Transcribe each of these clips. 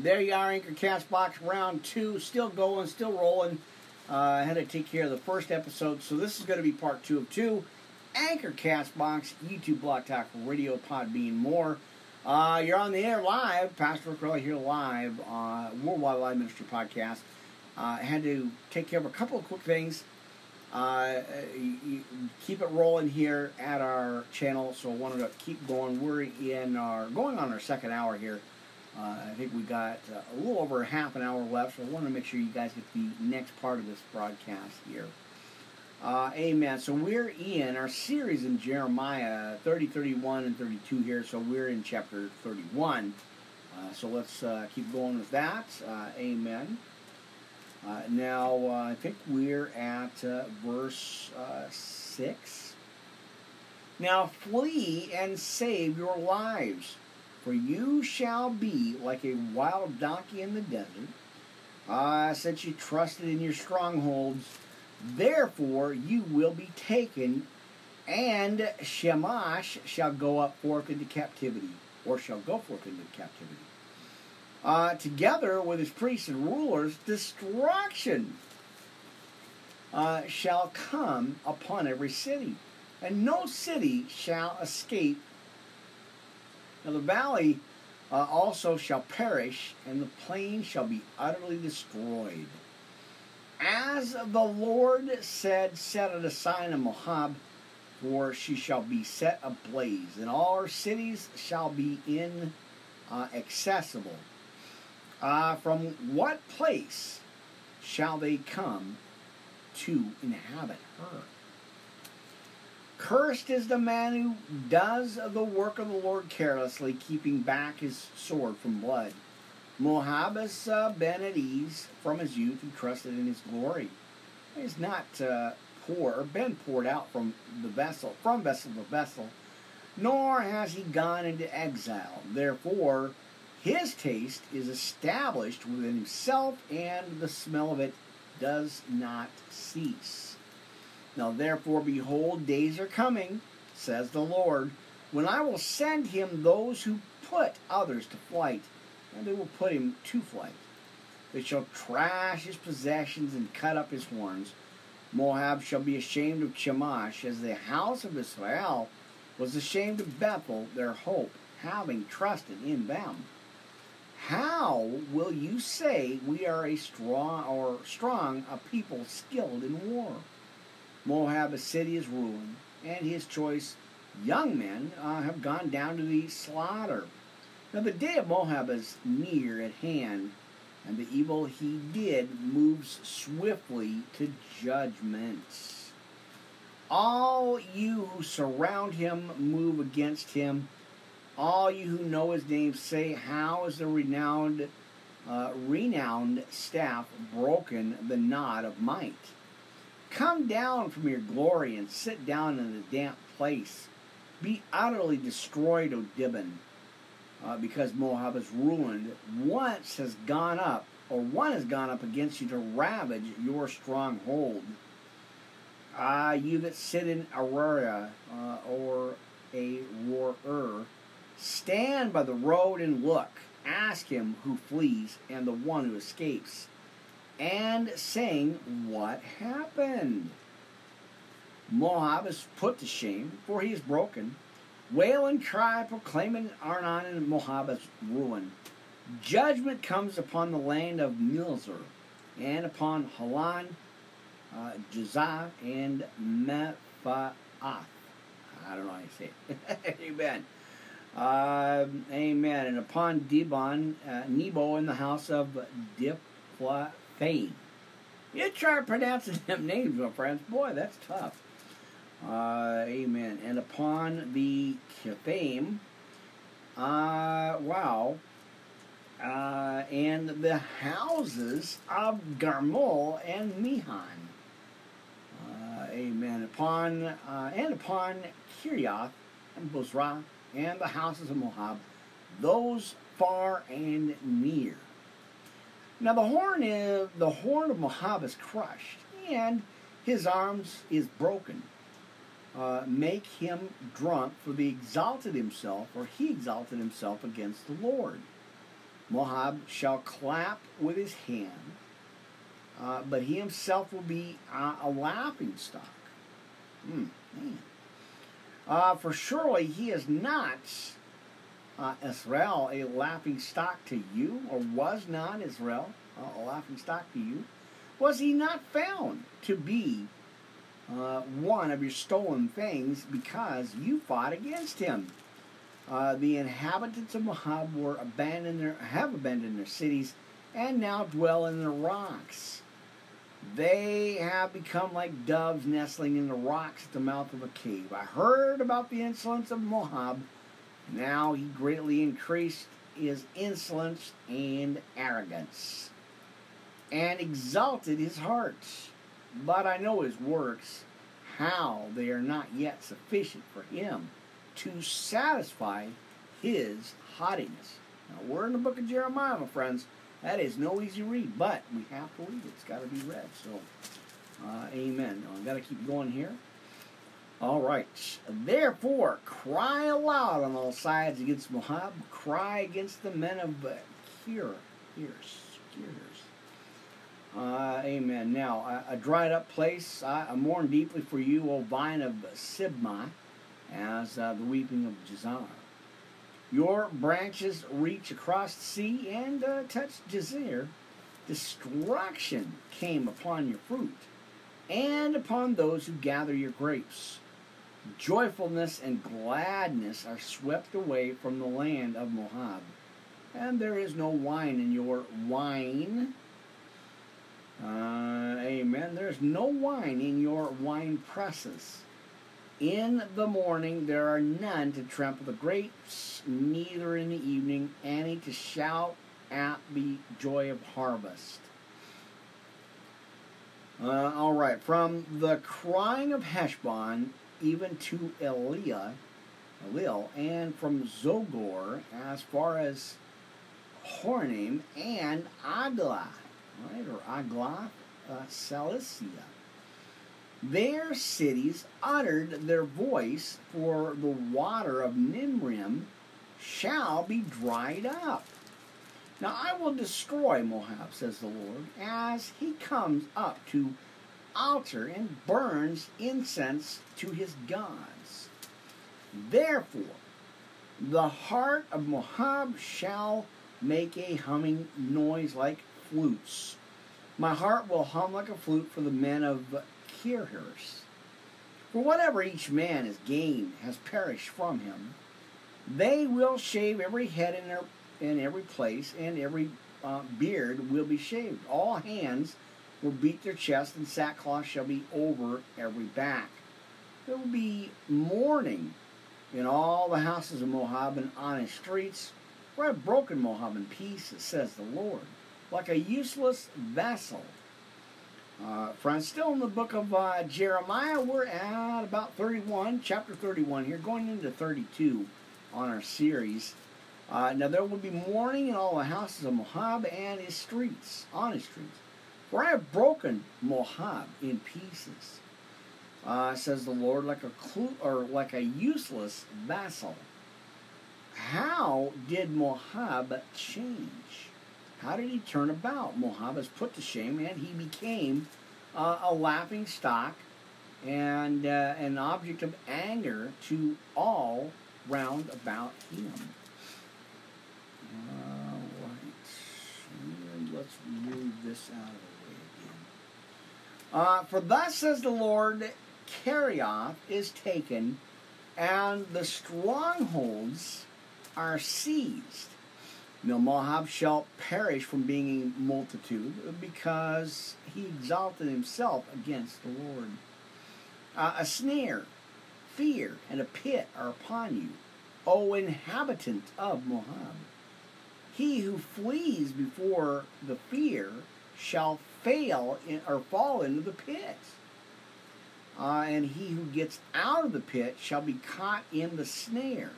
There you are, Anchor Cast Box round two, still going, still rolling. Uh, I had to take care of the first episode, so this is going to be part two of two. Anchor Cast Box, YouTube, Blog Talk, Radio, Podbean, more. Uh, you're on the air live. Pastor Rick here live, uh, Worldwide Live Ministry Podcast. Uh, had to take care of a couple of quick things. Uh, keep it rolling here at our channel, so I wanted to keep going. We're in our going on our second hour here. Uh, I think we got uh, a little over half an hour left, so I want to make sure you guys get the next part of this broadcast here. Uh, amen. So we're in our series in Jeremiah 30, 31, and 32 here. So we're in chapter 31. Uh, so let's uh, keep going with that. Uh, amen. Now, I think we're at verse 6. Now flee and save your lives, for you shall be like a wild donkey in the desert. Ah, since you trusted in your strongholds, Therefore you will be taken, and Chemosh shall go up forth into captivity, or shall go forth into captivity. Uh, together with his priests and rulers, destruction uh, shall come upon every city, and no city shall escape. Now the valley uh, also shall perish, and the plain shall be utterly destroyed. As the Lord said, set it a sign in Moab, for she shall be set ablaze, and all her cities shall be inaccessible. Uh, from what place shall they come to inhabit her? Cursed is the man who does the work of the Lord carelessly, keeping back his sword from blood. Moab has uh, been at ease from his youth and trusted in his glory. He's not uh, poor, been poured out from the vessel, from vessel to vessel, nor has he gone into exile. Therefore, his taste is established within himself, and the smell of it does not cease. Now, therefore, behold, days are coming, says the Lord, when I will send him those who put others to flight and they will put him to flight. They shall trash his possessions and cut up his horns. Moab shall be ashamed of Chemosh, as the house of Israel was ashamed of Bethel, their hope, having trusted in them. How will you say we are a strong or strong a people skilled in war? Moab, a city, is ruined, and his choice young men uh, have gone down to the slaughter. Now the day of Moab is near at hand, and the evil he did moves swiftly to judgment. All you who surround him move against him. All you who know his name say, How is the renowned, uh, renowned staff broken the knot of might? Come down from your glory and sit down in a damp place. Be utterly destroyed, O Dibon uh, because Moab is ruined, once has gone up, or one has gone up against you to ravage your stronghold. Ah, you that sit in Aurora uh, or a roarer, stand by the road and look. Ask him who flees and the one who escapes, and saying, What happened? Moab is put to shame, for he is broken Wail and cry, proclaiming Arnon and Moab's ruin. Judgment comes upon the land of Mizar, and upon Halan, uh, Jahzah, and Mephaath. I don't know how you say it. amen. Uh, amen. And upon Dibon, uh, Nebo in the house of Diplophane. You try pronouncing them names, my friends. Boy, that's tough. Uh, amen. And upon the Kitham, uh, wow, uh, and the houses of Garmul and Mihan. Uh, amen. Upon uh, and upon Kiriath and Bozrah and the houses of Moab, those far and near. Now the horn is the horn of Moab is crushed, and his arms is broken uh, make him drunk, for he exalted himself, or he exalted himself against the Lord. Moab shall clap with his hand, uh, but he himself will be uh, a laughing stock. Uh, for surely he is not uh, Israel a laughing stock to you, or was not Israel uh, a laughing stock to you? Was he not found to be uh, one of your stolen things because you fought against him? Uh, the inhabitants of Moab were abandoned their, have abandoned their cities and now dwell in the rocks. They have become like doves nestling in the rocks at the mouth of a cave. I heard about the insolence of Moab. Now he greatly increased his insolence and arrogance, and exalted his heart. But I know his works, how they are not yet sufficient for him to satisfy his haughtiness. Now, we're in the book of Jeremiah, my friends. That is no easy read, but we have to read it. It's got to be read. So, uh, amen. I've got to keep going here. All right. Therefore, cry aloud on all sides against Moab. Cry against the men of Kir. Uh, amen. Now, a, dried up place, I, I mourn deeply for you, O vine of Sibmah, as uh, the weeping of Jazer. Your branches reach across the sea and uh, touch Jazer. Destruction came upon your fruit and upon those who gather your grapes. Joyfulness and gladness are swept away from the land of Moab, and there is no wine in your wine. Uh, amen. There's no wine in your wine presses. In the morning there are none to trample the grapes, neither in the evening any to shout at the joy of harvest. Uh, all right, from the crying of Heshbon even to Eliah, Elil, and from Zogor as far as Horonaim and Agla, right, or Agla, uh. Their cities uttered their voice, for the water of Nimrim shall be dried up. Now I will destroy Moab, says the Lord, as he comes up to altar and burns incense to his gods. Therefore, the heart of Moab shall make a humming noise like flutes. My heart will hum like a flute for the men of Kir Heres. For whatever each man has gained has perished from him. They will shave every head in their in every place, and every uh, beard will be shaved. All hands will beat their chest, and sackcloth shall be over every back. There will be mourning in all the houses of Moab and on his streets, for I have broken Moab in pieces, says the Lord, like a useless vessel. Uh, friends, still in the book of uh, Jeremiah, we're at about 31, chapter 31 here, going into 32 on our series. Uh, now there will be mourning in all the houses of Moab and his streets, on his streets. For I have broken Moab in pieces, uh, says the Lord, like a or like a useless vassal. How did Moab change? How did he turn about? Moab is put to shame, and he became uh, a laughing stock and uh, an object of anger to all round about him. All right. And let's move this out of the way again. Uh, For thus says the Lord, Kerioth is taken, and the strongholds are seized. Now shall perish from being a multitude, because he exalted himself against the Lord. Uh, a snare, fear, and a pit are upon you, O inhabitant of Moab. He who flees before the fear shall fail in, or fall into the pit. Uh, and he who gets out of the pit shall be caught in the snare.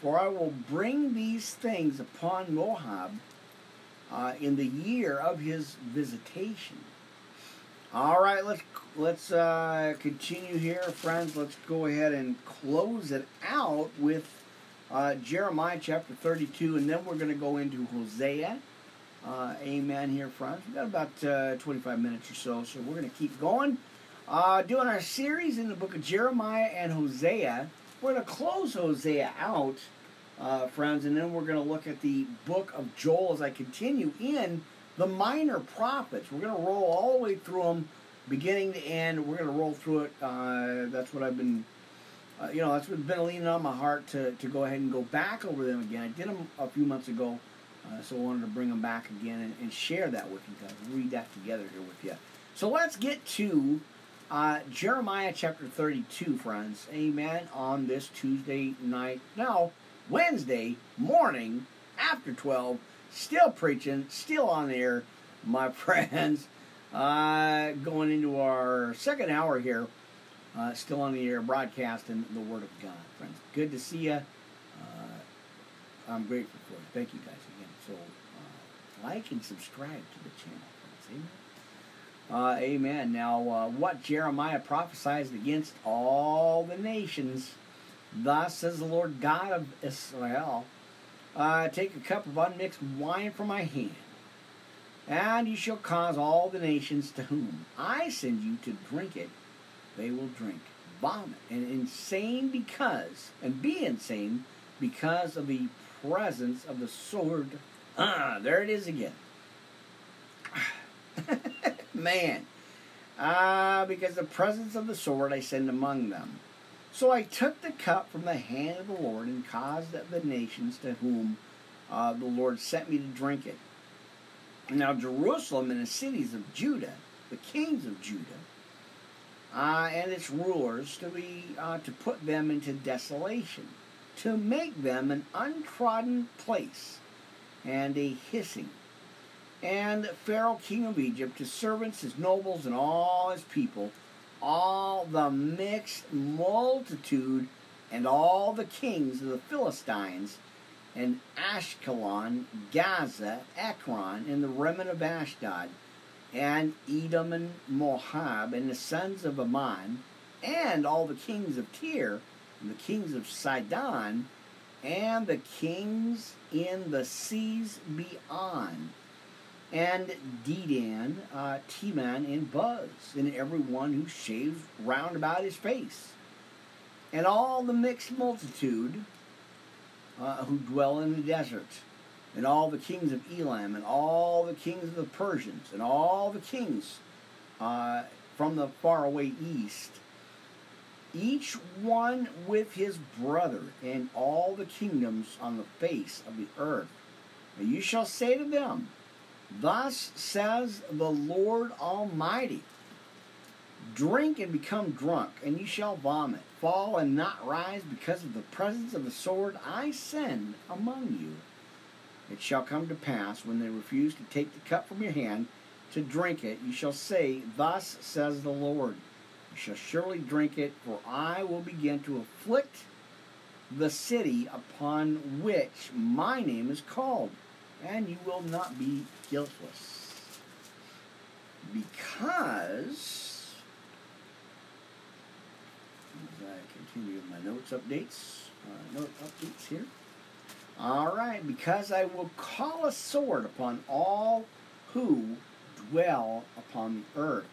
For I will bring these things upon Moab uh, in the year of his visitation. All right, let's let's uh, continue here, friends. Let's go ahead and close it out with uh, Jeremiah chapter 32, and then we're going to go into Hosea. Uh, amen, here, friends. We've got about uh, 25 minutes or so, so we're going to keep going. Uh, doing our series in the book of Jeremiah and Hosea. We're going to close Hosea out, uh, friends, and then we're going to look at the book of Joel as I continue in the minor prophets. We're going to roll all the way through them, beginning to end. We're going to roll through it. Uh, that's what I've been uh, you know, that's been leaning on my heart to, to go ahead and go back over them again. I did them a few months ago, uh, so I wanted to bring them back again and, and share that with you guys, read that together here with you. So let's get to uh, Jeremiah chapter 32, friends. Amen. On this Tuesday night. Now, Wednesday morning after 12, still preaching, still on the air, my friends. Uh, going into our second hour here uh, still on the air broadcasting the Word of God, friends. Good to see you. Uh, I'm grateful for it. Thank you guys. So, uh, like and subscribe to the channel. Amen. Uh, amen. Now, uh, what Jeremiah prophesied against all the nations, thus says the Lord God of Israel, uh, take a cup of unmixed wine from my hand, and you shall cause all the nations to whom I send you to drink it they will drink vomit and insane because and be insane because of the presence of the sword. Ah, there it is again. Man. Ah, because the presence of the sword I send among them. So I took the cup from the hand of the Lord and caused the nations to whom uh, the Lord sent me to drink it. Now Jerusalem and the cities of Judah, the kings of Judah, uh, and its rulers to be uh, to put them into desolation, to make them an untrodden place and a hissing. And Pharaoh, king of Egypt, his servants, his nobles, and all his people, all the mixed multitude, and all the kings of the Philistines, and Ashkelon, Gaza, Ekron, and the remnant of Ashdod, and Edom and Moab and the sons of Ammon and all the kings of Tyre and the kings of Sidon and the kings in the seas beyond. And Dedan, uh, Teman, and Buz, and everyone who shaves round about his face, and all the mixed multitude uh, who dwell in the desert. And all the kings of Elam, and all the kings of the Persians, and all the kings uh, from the faraway east, each one with his brother, and all the kingdoms on the face of the earth. And you shall say to them, Thus says the Lord Almighty Drink and become drunk, and you shall vomit, fall and not rise because of the presence of the sword I send among you. It shall come to pass, when they refuse to take the cup from your hand to drink it, you shall say, Thus says the Lord, Shall surely drink it, for I will begin to afflict the city upon which my name is called, and you will not be guiltless. Because, as I continue my notes updates, uh, note updates here. All right, because I will call a sword upon all who dwell upon the earth.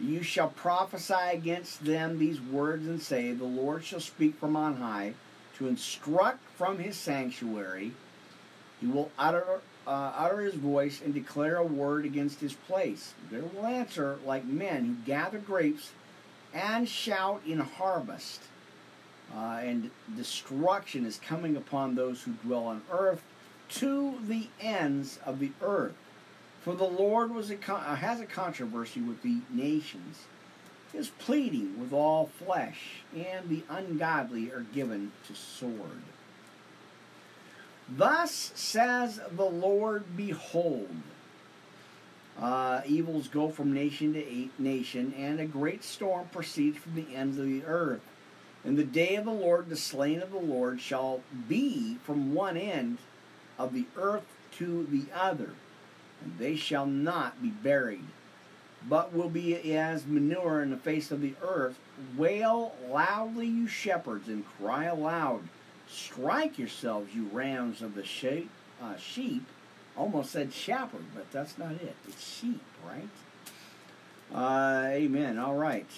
You shall prophesy against them these words and say, The Lord shall speak from on high to instruct from his sanctuary. He will utter, uh, utter his voice and declare a word against his place. They will answer like men who gather grapes and shout in harvest uh, and destruction is coming upon those who dwell on earth to the ends of the earth. For the Lord was a con- uh, has a controversy with the nations, is pleading with all flesh, and the ungodly are given to sword. Thus says the Lord, Behold, uh, evils go from nation to nation, and a great storm proceeds from the ends of the earth. In the day of the Lord, the slain of the Lord shall be from one end of the earth to the other, and they shall not be buried, but will be as manure in the face of the earth. Wail loudly, you shepherds, and cry aloud, Strike yourselves, you rams of the sheep. Uh, sheep. Almost said shepherd, but that's not it. It's sheep, right? Uh, amen. All right.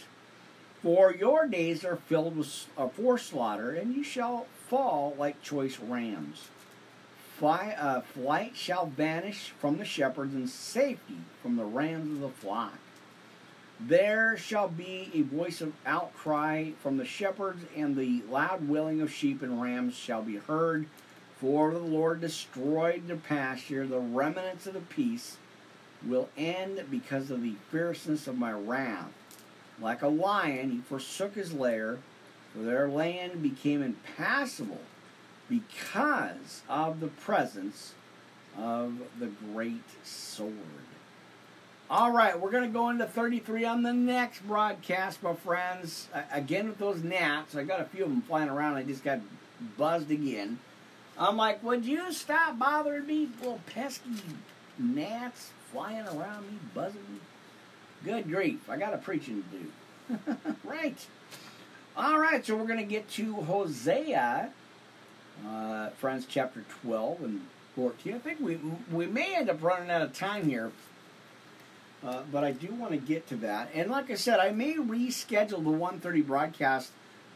For your days are filled with uh, for slaughter, and you shall fall like choice rams. Fly, uh, flight shall vanish from the shepherds, and safety from the rams of the flock. There shall be a voice of outcry from the shepherds, and the loud wailing of sheep and rams shall be heard. For the Lord destroyed the pasture, the remnants of the peace will end because of the fierceness of my wrath. Like a lion, he forsook his lair, for their land became impassable because of the presence of the great sword. All right, we're going to go into 33 on the next broadcast, my friends. Again, with those gnats, I got a few of them flying around. I just got buzzed again. I'm like, would you stop bothering me, little pesky gnats flying around me, buzzing me? Good grief, I got a preaching to do. right. All right, so we're going to get to Hosea, uh, friends, chapter 12 and 14. I think we, we may end up running out of time here, uh, but I do want to get to that. And like I said, I may reschedule the 1.30 broadcast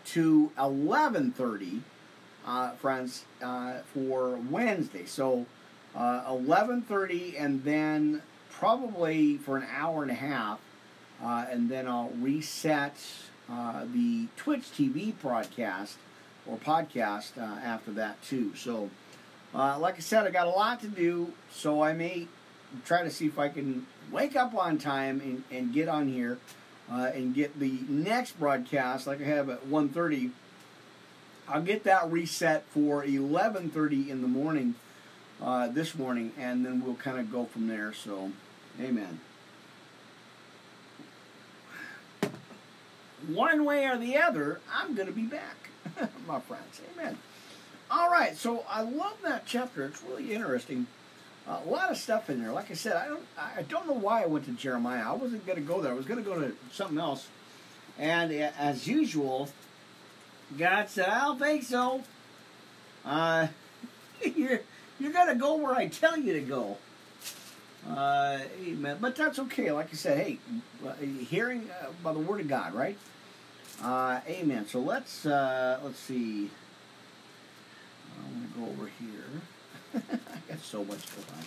to 11.30 uh, friends, uh, for Wednesday. So uh, 11:30, and then probably for an hour and a half, uh, and then I'll reset uh, the Twitch TV broadcast or podcast uh, after that too. So, like I said, I got a lot to do, so I may try to see if I can wake up on time and, and get on here. and get the next broadcast like I have at 1:30 I'll get that reset for 11:30 in the morning uh, this morning, and then we'll kind of go from there. So, amen. One way or the other, I'm going to be back, my friends. Amen. All right, so I love that chapter. It's really interesting. Uh, a lot of stuff in there. Like I said, I don't I don't know why I went to Jeremiah. I wasn't going to go there. I was going to go to something else. And as usual, God said, I don't think so. Uh, you're, you're going to go where I tell you to go. Uh, amen. But that's okay. Like I said, hey, hearing uh, by the word of God, right? Uh, amen. So let's uh, let's see. I'm gonna go over here. I got so much going on.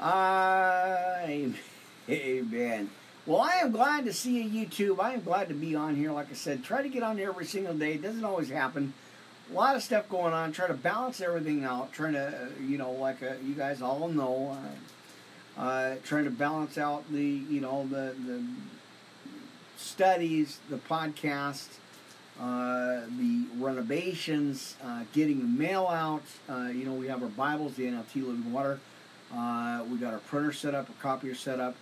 Uh, amen. Well, I am glad to see you, YouTube. I am glad to be on here. Like I said, try to get on here every single day. It doesn't always happen. A lot of stuff going on. Try to balance everything out. Trying to, uh, you know, like uh, you guys all know, uh, uh, trying to balance out the, you know, the the studies, the podcast, uh, the renovations, uh, getting the mail out. you know, we have our Bibles, the NLT Living Water. we got our printer set up, a copier set up.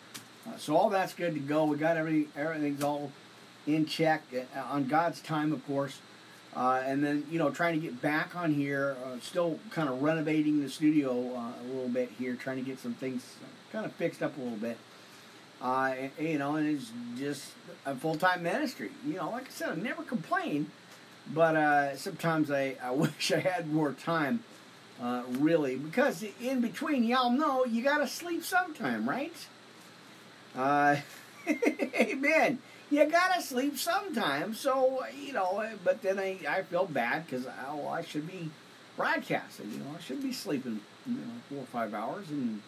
Uh, so all that's good to go. We got everything, everything's all in check uh, on God's time, of course. Uh, and then you know, trying to get back on here, uh, still kind of renovating the studio uh, a little bit here, trying to get some things kind of fixed up a little bit. Uh, and, you know, and it's just a full time ministry. You know, like I said, I never complain, but sometimes I, I wish I had more time. really, because in between, y'all know you got to sleep sometime, right? Uh, amen. You gotta sleep sometime, so you know. But then I, I feel bad because oh, I should be broadcasting. You know, I should be sleeping you know four or five hours and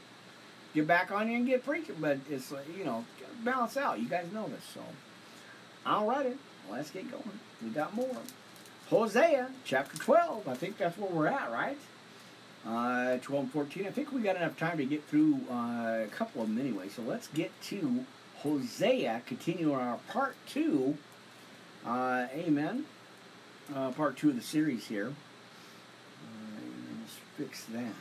get back on here and get preaching. But it's you know balance out. You guys know this, so all right. Let's get going. We got more. Hosea chapter twelve. I think that's where we're at, right? uh, 12 and 14. I think we got enough time to get through uh, a couple of them anyway. So let's get to Hosea, continue our part two. Uh, amen. Uh, part two of the series here. Uh, let's fix that.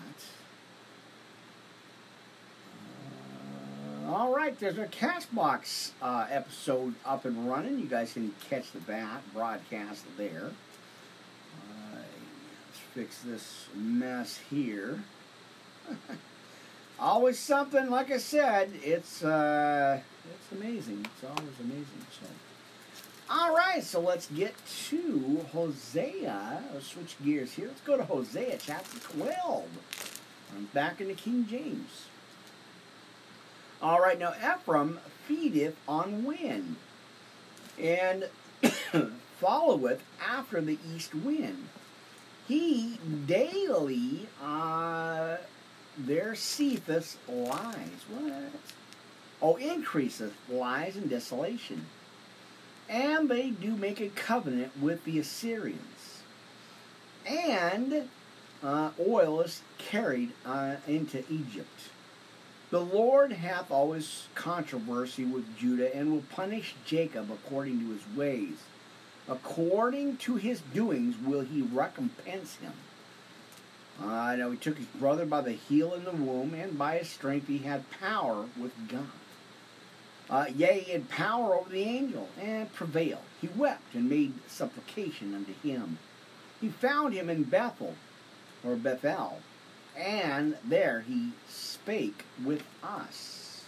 Uh, all right, there's a Castbox uh, episode up and running. You guys can catch the bat broadcast there Uh, let's fix this mess here. always something, like I said, it's uh, it's amazing. It's always amazing. So, All right, so let's get to Hosea. Let's switch gears here. Let's go to Hosea chapter 12. I'm back in the King James. All right, now Ephraim feedeth on wind, and followeth after the east wind. He daily uh, there seetheth lies. What? Oh, increaseth lies and desolation. And they do make a covenant with the Assyrians. And uh, oil is carried uh, into Egypt. The Lord hath always controversy with Judah and will punish Jacob according to his ways. According to his doings will he recompense him. Uh, now he took his brother by the heel in the womb, and by his strength he had power with God. Uh, yea, he had power over the angel, and prevailed. He wept and made supplication unto him. He found him in Bethel, or Bethel, and there he spake with us.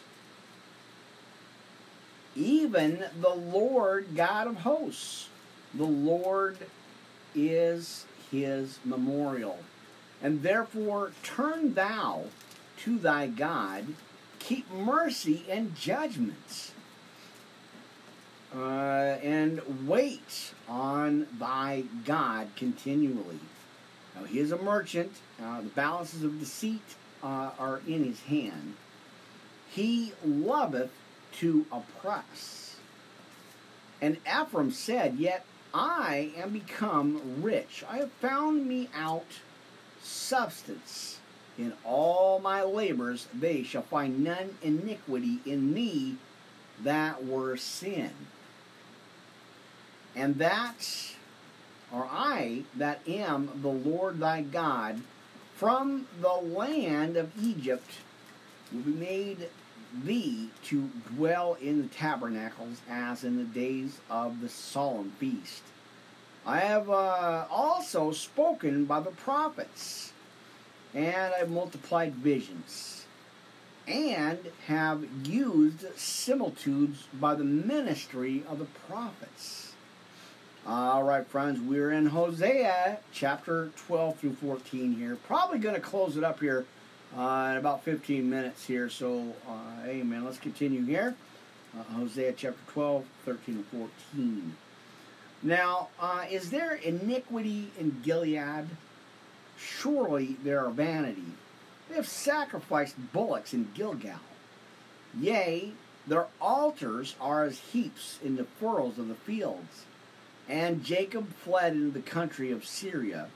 Even the Lord God of hosts, the Lord is his memorial. And therefore turn thou to thy God, keep mercy and judgments, uh, and wait on thy God continually. Now he is a merchant. Uh, the balances of deceit uh, are in his hand. He loveth to oppress. And Ephraim said, Yet I am become rich. I have found me out substance. In all my labors they shall find none iniquity in me that were sin. And that or I that am the Lord thy God, from the land of Egypt will be made thee to dwell in the tabernacles as in the days of the solemn feast. I have uh, also spoken by the prophets, and I have multiplied visions, and have used similitudes by the ministry of the prophets. All right, friends, we're in Hosea chapter 12 through 14 here. Probably going to close it up here uh, in about 15 minutes here. So, uh, amen. Let's continue here. Uh, Hosea chapter 12, 13, and 14. Now, uh, is there iniquity in Gilead? Surely there are vanity. They have sacrificed bullocks in Gilgal. Yea, their altars are as heaps in the furrows of the fields. And Jacob fled into the country of Syria.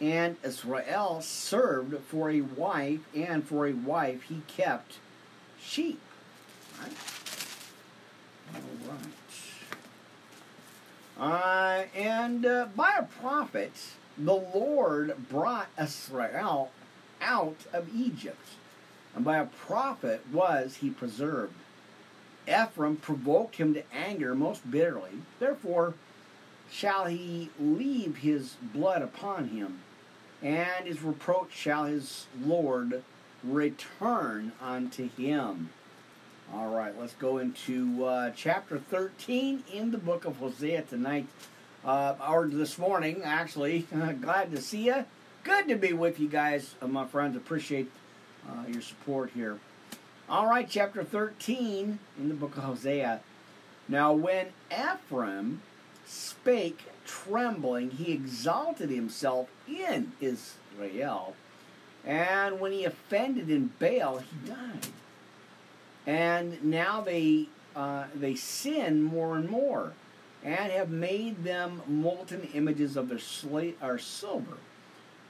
And Israel served for a wife, and for a wife he kept sheep. All right. Uh, and uh, by a prophet, the Lord brought Israel out of Egypt. And by a prophet was he preserved. Ephraim provoked him to anger most bitterly. Therefore shall he leave his blood upon him, and his reproach shall his Lord return unto him. All right, let's go into uh, chapter 13 in the book of Hosea tonight, uh, or this morning, actually. glad to see you. Good to be with you guys, uh, my friends. Appreciate uh, your support here. All right, chapter 13 in the book of Hosea. Now, when Ephraim spake trembling, he exalted himself in Israel. And when he offended in Baal, he died. And now they uh, they sin more and more, and have made them molten images of their slate or silver,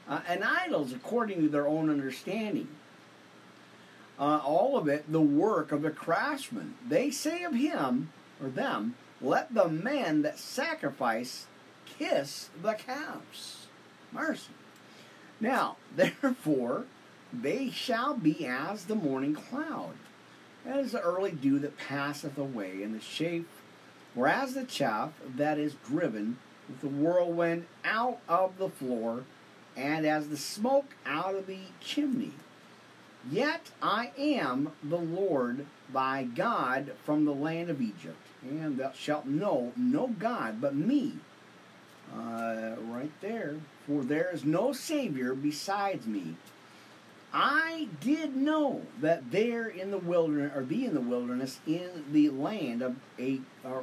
uh, and idols according to their own understanding uh, all of it the work of the craftsman. They say of him, or them, let the man that sacrifice kiss the calves. Mercy. Now, therefore, they shall be as the morning cloud, as the early dew that passeth away, and the shape, or as the chaff that is driven with the whirlwind out of the floor, and as the smoke out of the chimney. Yet I am the Lord thy God from the land of Egypt, and thou shalt know no God but me. Uh, right there. For there is no Savior besides me. I did know that there in the wilderness, or be in the wilderness, in the land of a,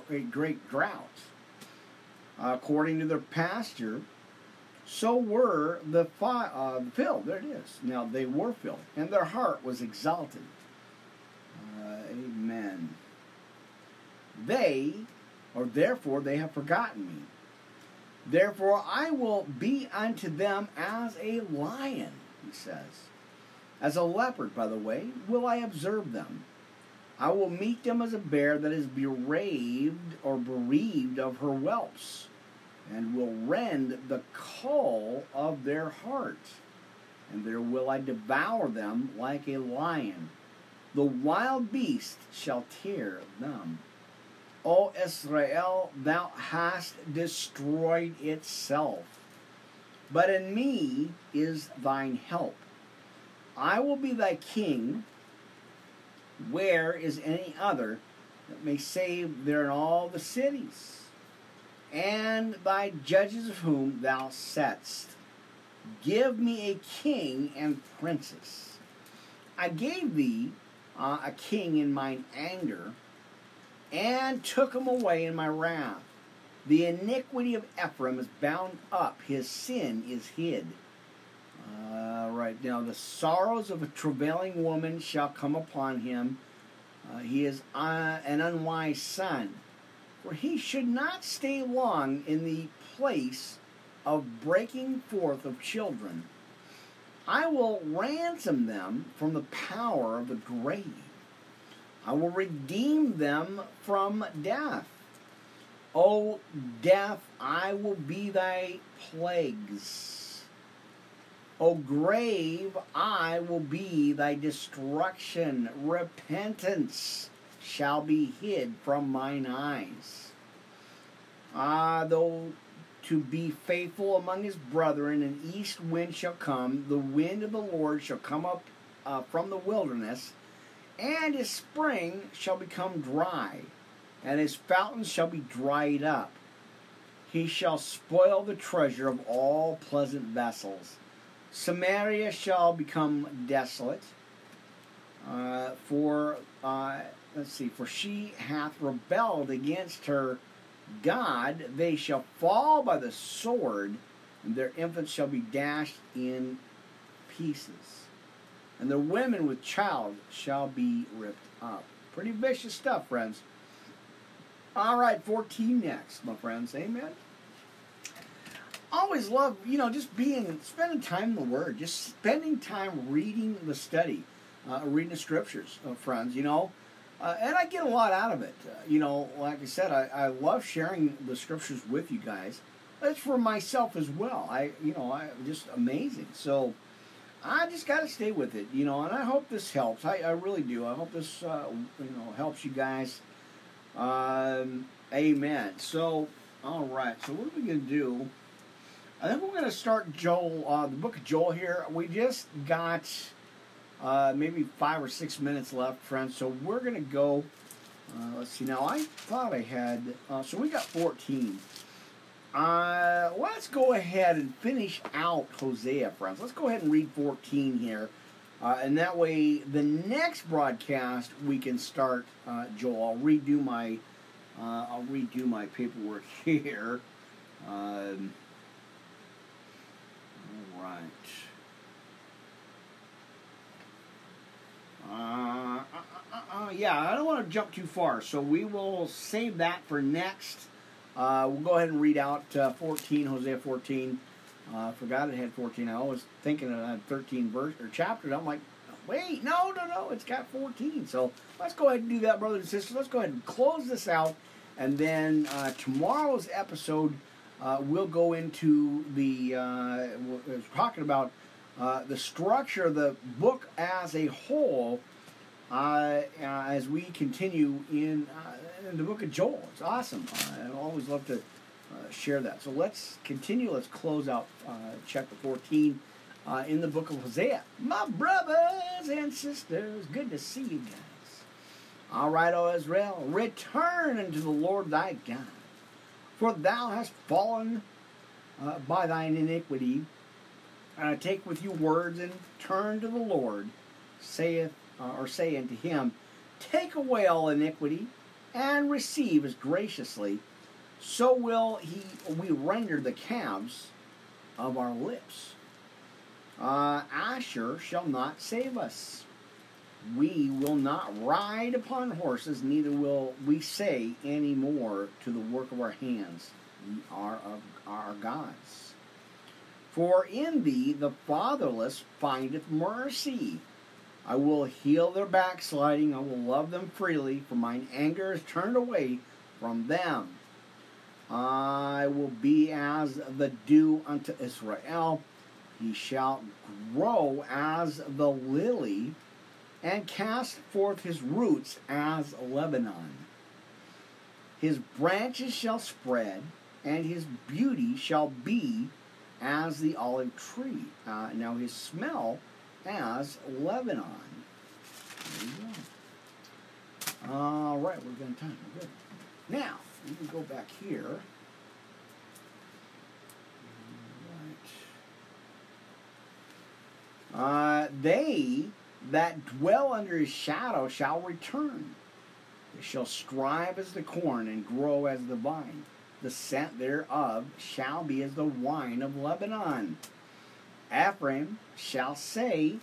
a great drought. According to their pasture, so were the fi- uh, filled. There it is. Now they were filled, and their heart was exalted. Uh, amen. They, or therefore, they have forgotten me. Therefore, I will be unto them as a lion, he says. As a leopard, by the way, will I observe them. I will meet them as a bear that is bereaved or bereaved of her whelps, and will rend the caul of their heart. And there will I devour them like a lion. The wild beast shall tear them. O Israel, thou hast destroyed itself. But in me is thine help. I will be thy king. Where is any other that may save there in all the cities? And thy judges of whom thou setst. Give me a king and princes. I gave thee uh, a king in mine anger, and took him away in my wrath. The iniquity of Ephraim is bound up, his sin is hid. Uh, right now, the sorrows of a travailing woman shall come upon him. Uh, he is uh, an unwise son, for he should not stay long in the place of breaking forth of children. I will ransom them from the power of the grave. I will redeem them from death. O death, I will be thy plagues. O grave, I will be thy destruction. Repentance shall be hid from mine eyes. Ah, though to be faithful among his brethren, an east wind shall come, the wind of the Lord shall come up uh, from the wilderness and his spring shall become dry, and his fountains shall be dried up. He shall spoil the treasure of all pleasant vessels. Samaria shall become desolate. Uh, for uh, let's see, for she hath rebelled against her God. They shall fall by the sword, and their infants shall be dashed in pieces and the women with child shall be ripped up. Pretty vicious stuff, friends. All right, 14 next, my friends. Amen. Always love, you know, just being, spending time in the Word, just spending time reading the study, uh, reading the scriptures, uh, friends, you know. Uh, and I get a lot out of it. Uh, you know, like I said, I, I love sharing the scriptures with you guys. It's for myself as well. I, you know, I just amazing. So, I just got to stay with it, you know, and I hope this helps. I, I really do. I hope this, uh, you know, helps you guys. Um, amen. So, all right. So, what are we to do? I think we're to start Joel, uh, the book of Joel here. We just got uh, maybe five or six minutes left, friends. So, we're going to go. Uh, let's see. Now, I thought I had. Uh, so, we got 14. Uh, let's go ahead and finish out Hosea, friends. Let's go ahead and read 14 here. Uh, and that way, the next broadcast, we can start uh, Joel. I'll redo my, uh, I'll redo my paperwork here. Um, all right. Uh, uh, uh, yeah, I don't want to jump too far, so we will save that for next. Uh, we'll go ahead and read out uh, 14, Hosea 14. I uh, forgot it had 14. I was thinking it had 13 verse or chapters. I'm like, wait, no, no, no, it's got 14. So let's go ahead and do that, brothers and sisters. Let's go ahead and close this out. And then uh, tomorrow's episode, uh, we'll go into the, uh, we're talking about the structure of the book as a whole as we continue in in the book of Joel. It's awesome. Uh, I always love to uh, share that. So let's continue. Let's close out uh, chapter 14 uh, in the book of Hosea. My brothers and sisters, good to see you guys. All right, O Israel, return unto the Lord thy God, for thou hast fallen uh, by thine iniquity. Uh, take with you words and turn to the Lord, saith uh, or say unto him, Take away all iniquity and receive as graciously. So will he we render the calves of our lips. Uh, Asshur shall not save us. We will not ride upon horses, neither will we say any more to the work of our hands, Ye are of our gods. For in thee the fatherless findeth mercy. I will heal their backsliding, I will love them freely, for mine anger is turned away from them. I will be as the dew unto Israel. He shall grow as the lily and cast forth his roots as Lebanon. His branches shall spread, and his beauty shall be as the olive tree. Uh, now his smell as Lebanon. All right, we're to time. We're good. Now, we can go back here. Uh, they that dwell under his shadow shall return. They shall strive as the corn and grow as the vine. The scent thereof shall be as the wine of Lebanon. Ephraim shall say,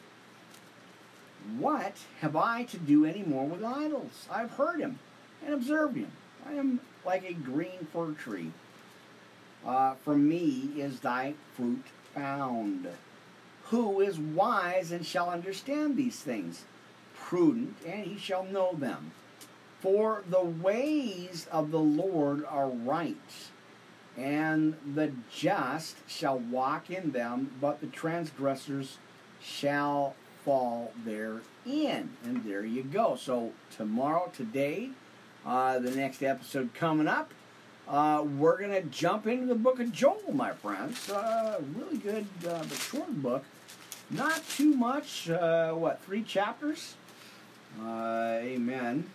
What have I to do any more with idols? I have heard him and observed him. I am like a green fir tree. Uh, from me is thy fruit found. Who is wise and shall understand these things? Prudent, and he shall know them. For the ways of the Lord are right, and the just shall walk in them, but the transgressors shall fall therein. And there you go. So, tomorrow, today, uh, the next episode coming up, uh, we're going to jump into the book of Joel, my friends. Uh, really good, uh, but short book. Not too much. Uh, what, three chapters? Uh, amen.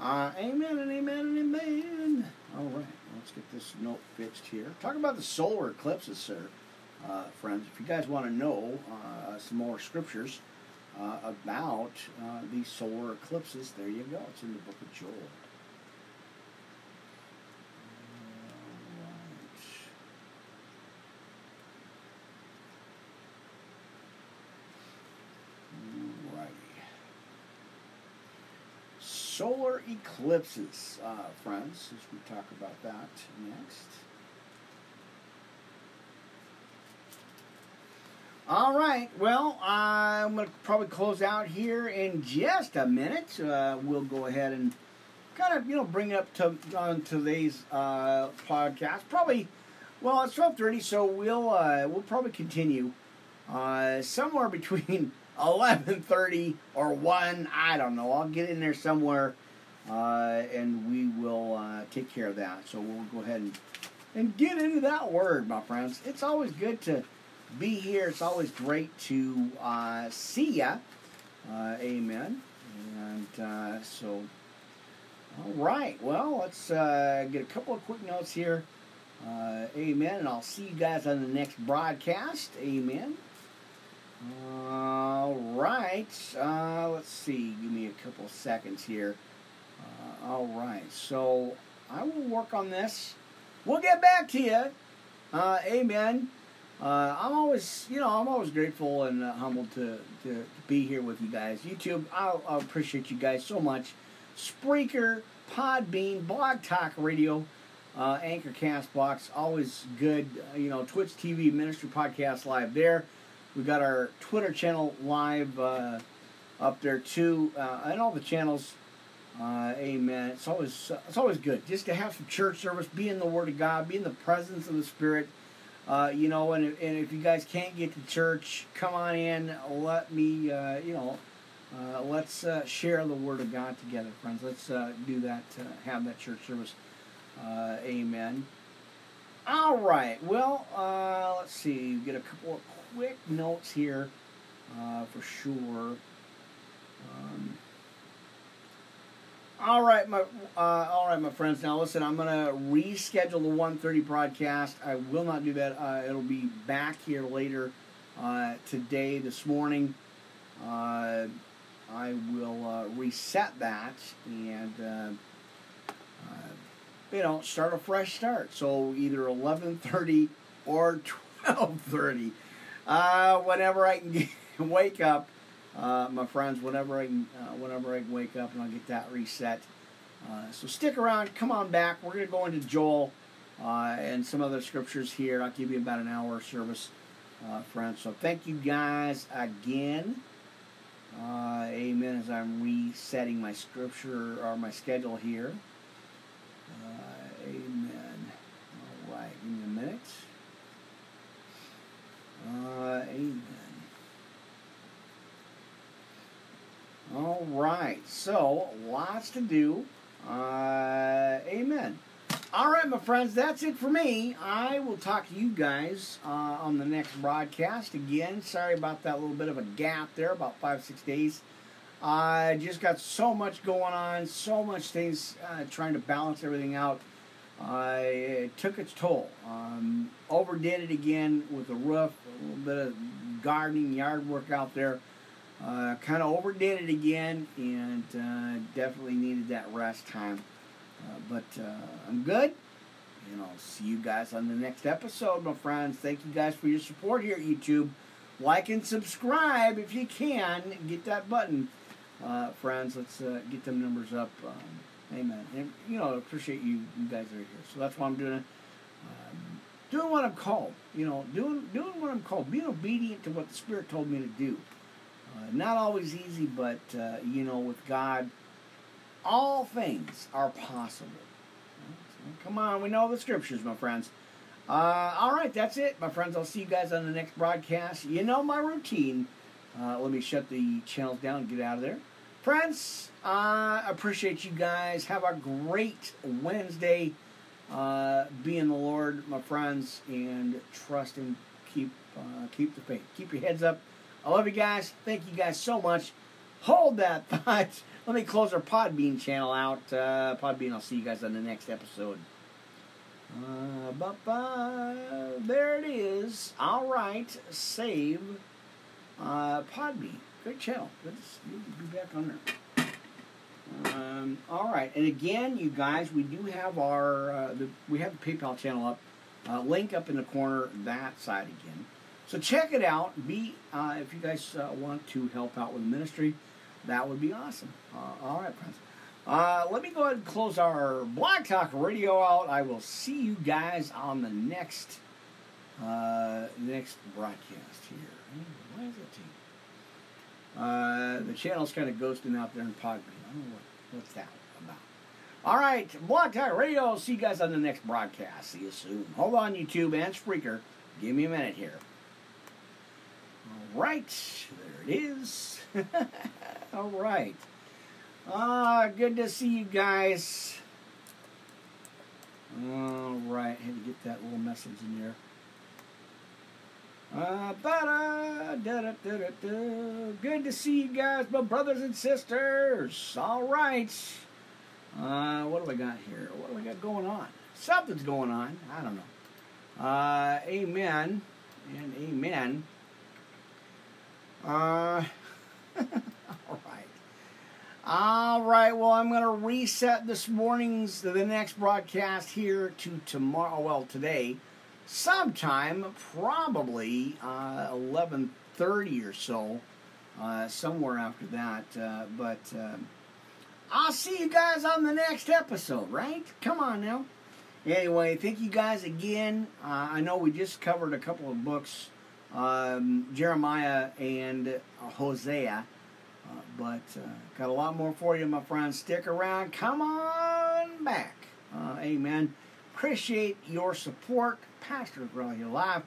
Uh, amen and amen and amen. All right, let's get this note fixed here. Talk about the solar eclipses, sir, uh, friends. If you guys want to know uh, some more scriptures uh, about uh, these solar eclipses, there you go. It's in the book of Joel. Solar eclipses, uh, friends, as we talk about that next. All right, well, I'm going to probably close out here in just a minute. Uh, we'll go ahead and kind of, you know, bring it up to on today's uh, podcast. Probably, well, it's 12:30, so we'll uh, we'll probably continue uh, somewhere between 11:30 or 1, I don't know. I'll get in there somewhere uh, and we will uh, take care of that. So we'll go ahead and and get into that word, my friends. It's always good to be here. It's always great to uh, see ya. Uh, amen. And uh, so, all right. Well, let's uh, get a couple of quick notes here. amen. And I'll see you guys on the next broadcast. Amen. All right. Uh, let's see. Give me a couple seconds here. Uh, all right. So I will work on this. We'll get back to you. Uh, amen. Uh, I'm always, you know, I'm always grateful and uh, humbled to, to, to, be here with you guys. YouTube, I, I appreciate you guys so much. Spreaker, Podbean, Blog Talk Radio, uh, Anchor Castbox, always good. You know, Twitch TV Ministry Podcast Live there. We got our Twitter channel live uh, up there too, uh, and all the channels. Uh, amen. It's always it's always good just to have some church service, be in the Word of God, be in the presence of the Spirit. Uh, you know, and, and if you guys can't get to church, come on in. Let me, uh, you know, uh, let's share the Word of God together, friends. Let's do that. have that church service. amen. All right. Well, uh, let's see. Get a couple of quick notes here uh, for sure. Um, all right, my uh, all right, my friends. Now listen, I'm gonna reschedule the 1:30 broadcast. I will not do that. Uh, it'll be back here later uh, today, this morning. Uh, I will uh, reset that and you know start a fresh start. So either 11:30 or 12:30, whenever I can wake up uh, my friends, whenever I can, uh, whenever I can wake up and I'll get that reset. Uh, so stick around, come on back. We're going to go into Joel uh, and some other scriptures here. I'll give you about an hour of service, uh, friends. So thank you guys again. Uh, amen. As I'm resetting my scripture or my schedule here. amen. All right, give me a minute. Amen. All right, so lots to do. Uh, amen. All right, my friends, that's it for me. I will talk to you guys uh, on the next broadcast. Again, sorry about that little bit of a gap there, about five, six days. I just got so much going on, so much things uh, trying to balance everything out. It took its toll. Um, overdid it again with the roof, a little bit of gardening, yard work out there. Uh, kind of overdid it again and uh, definitely needed that rest time. Uh, but uh, I'm good. And I'll see you guys on the next episode, my friends. Thank you guys for your support here at YouTube. Like and subscribe if you can. Get that button, uh, friends. Let's get them numbers up. Um, amen. And, you know, I appreciate you, you guys are here. So that's why I'm doing it. Um, doing what I'm called. You know, doing doing what I'm called. Being obedient to what the Spirit told me to do. Uh, not always easy, but uh, you know, with God, all things are possible. So, come on, we know the scriptures, my friends. Uh, all right, that's it, my friends. I'll see you guys on the next broadcast. You know my routine. Uh, let me shut the channels down and get out of there. Friends, I appreciate you guys. Have a great Wednesday. Uh, be in the Lord, my friends, and trust and keep uh, keep the faith. Keep your heads up. I love you guys. Thank you guys so much. Hold that thought. Let me close our Podbean channel out. Uh, Podbean, I'll see you guys on the next episode. Uh, ba-ba. There it is. All right. Save. Uh, Podbean. Great channel. To be back on there. Um, all right, and again, you guys, we do have our uh, the, we have the PayPal channel up. Uh, link up in the corner that side again. So check it out. Be uh, if you guys uh, want to help out with the ministry, that would be awesome. Uh, all right, friends. Uh, let me go ahead and close our Blog Talk Radio out. I will see you guys on the next next broadcast here. Why is it uh, the channel's kind of ghosting out there in Podbean. I don't know what, what's that about. All right, Blog Talk Radio. See you guys on the next broadcast. See you soon. Hold on, YouTube and Spreaker. Give me a minute here. All right, there it is. All right. Ah, good to see you guys. All right, had to get that little message in there. Uh, da, da, da, da. Good to see you guys, my brothers and sisters. All right. Uh, what do I got here? What do I got going on? Something's going on. I don't know. Uh, amen and amen. Uh, all right. All right. Well, I'm going to reset this morning's, the next broadcast here to tomorrow. Well, today, sometime, probably uh, 11:30 or so, uh, somewhere after that. Uh, but uh, I'll see you guys on the next episode. Right? Come on now. Anyway, thank you guys again. Uh, I know we just covered a couple of books um, Jeremiah and Hosea. Uh, but got a lot more for you, my friends. Stick around. Come on back. Amen. Appreciate your support. Pastor Grow Your Live,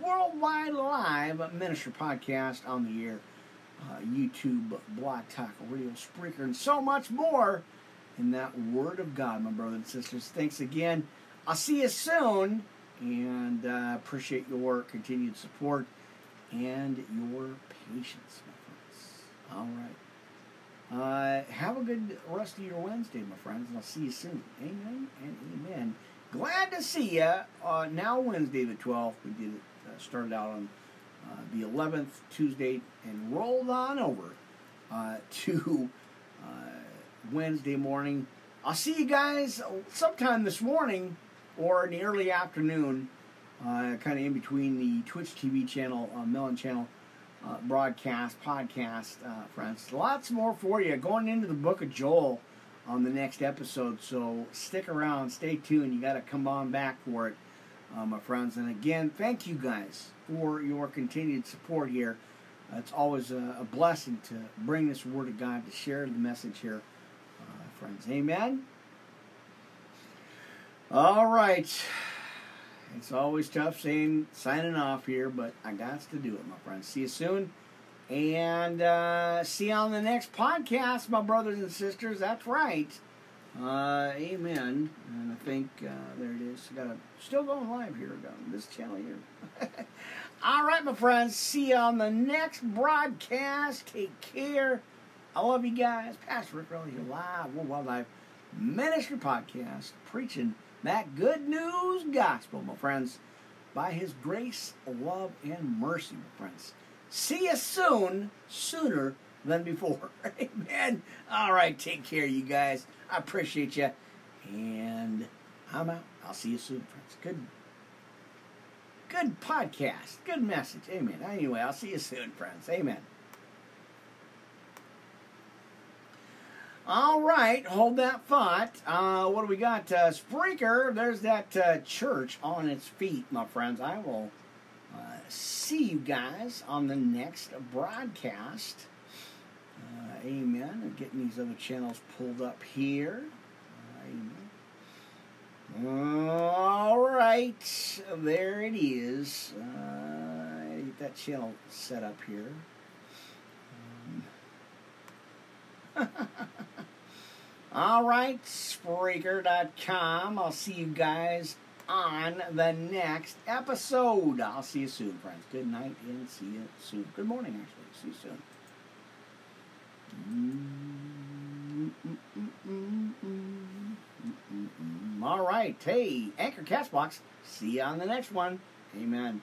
Worldwide Live Minister Podcast on the air, uh, YouTube, Blog Talk, Radio Spreaker, and so much more in that Word of God, my brothers and sisters. Thanks again. I'll see you soon. and uh, appreciate your continued support and your patience, my friends. All right. Uh, have a good rest of your Wednesday, my friends, and I'll see you soon. Amen and amen. Glad to see you. Uh, now Wednesday the 12th. We did it, uh, started out on uh, the 11th, Tuesday, and rolled on over uh, to uh, Wednesday morning. I'll see you guys sometime this morning or in the early afternoon, uh, kind of in between the Twitch TV channel, uh, Melon channel broadcast, podcast, friends. Lots more for you going into the book of Joel on the next episode. So stick around, stay tuned. You got to come on back for it, uh, my friends. And again, thank you guys for your continued support here. it's always a, a, blessing to bring this word of God to share the message here, uh, friends. Amen. All right. It's always tough saying signing off here, but I got to do it, my friends. See you soon. And uh, see you on the next podcast, my brothers and sisters. That's right. Uh, amen. And I think uh, there it is. Got to still going live here on this channel here. All right, my friends. See you on the next broadcast. Take care. I love you guys. Pastor Rick Riley here live, Worldwide Live Ministry Podcast, preaching that good news gospel, my friends, by his grace, love, and mercy, my friends. See you soon, sooner than before. Amen. All right, take care, you guys. I appreciate you. And I'm out. I'll see you soon, friends. Good good podcast. Good message. Amen. Anyway, I'll see you soon, friends. Amen. All right, hold that thought. Uh, what do we got? Uh, Spreaker, there's that uh, church on its feet, my friends. I will uh, see you guys on the next broadcast. Uh, amen. I'm getting these other channels pulled up here. amen. All right, there it is. Uh, that channel set up here. Um, All right, Spreaker.com. I'll see you guys on the next episode. I'll see you soon, friends. Good night and see you soon. Good morning, actually. See you soon. All right. Hey, Anchor Castbox. See you on the next one. Amen.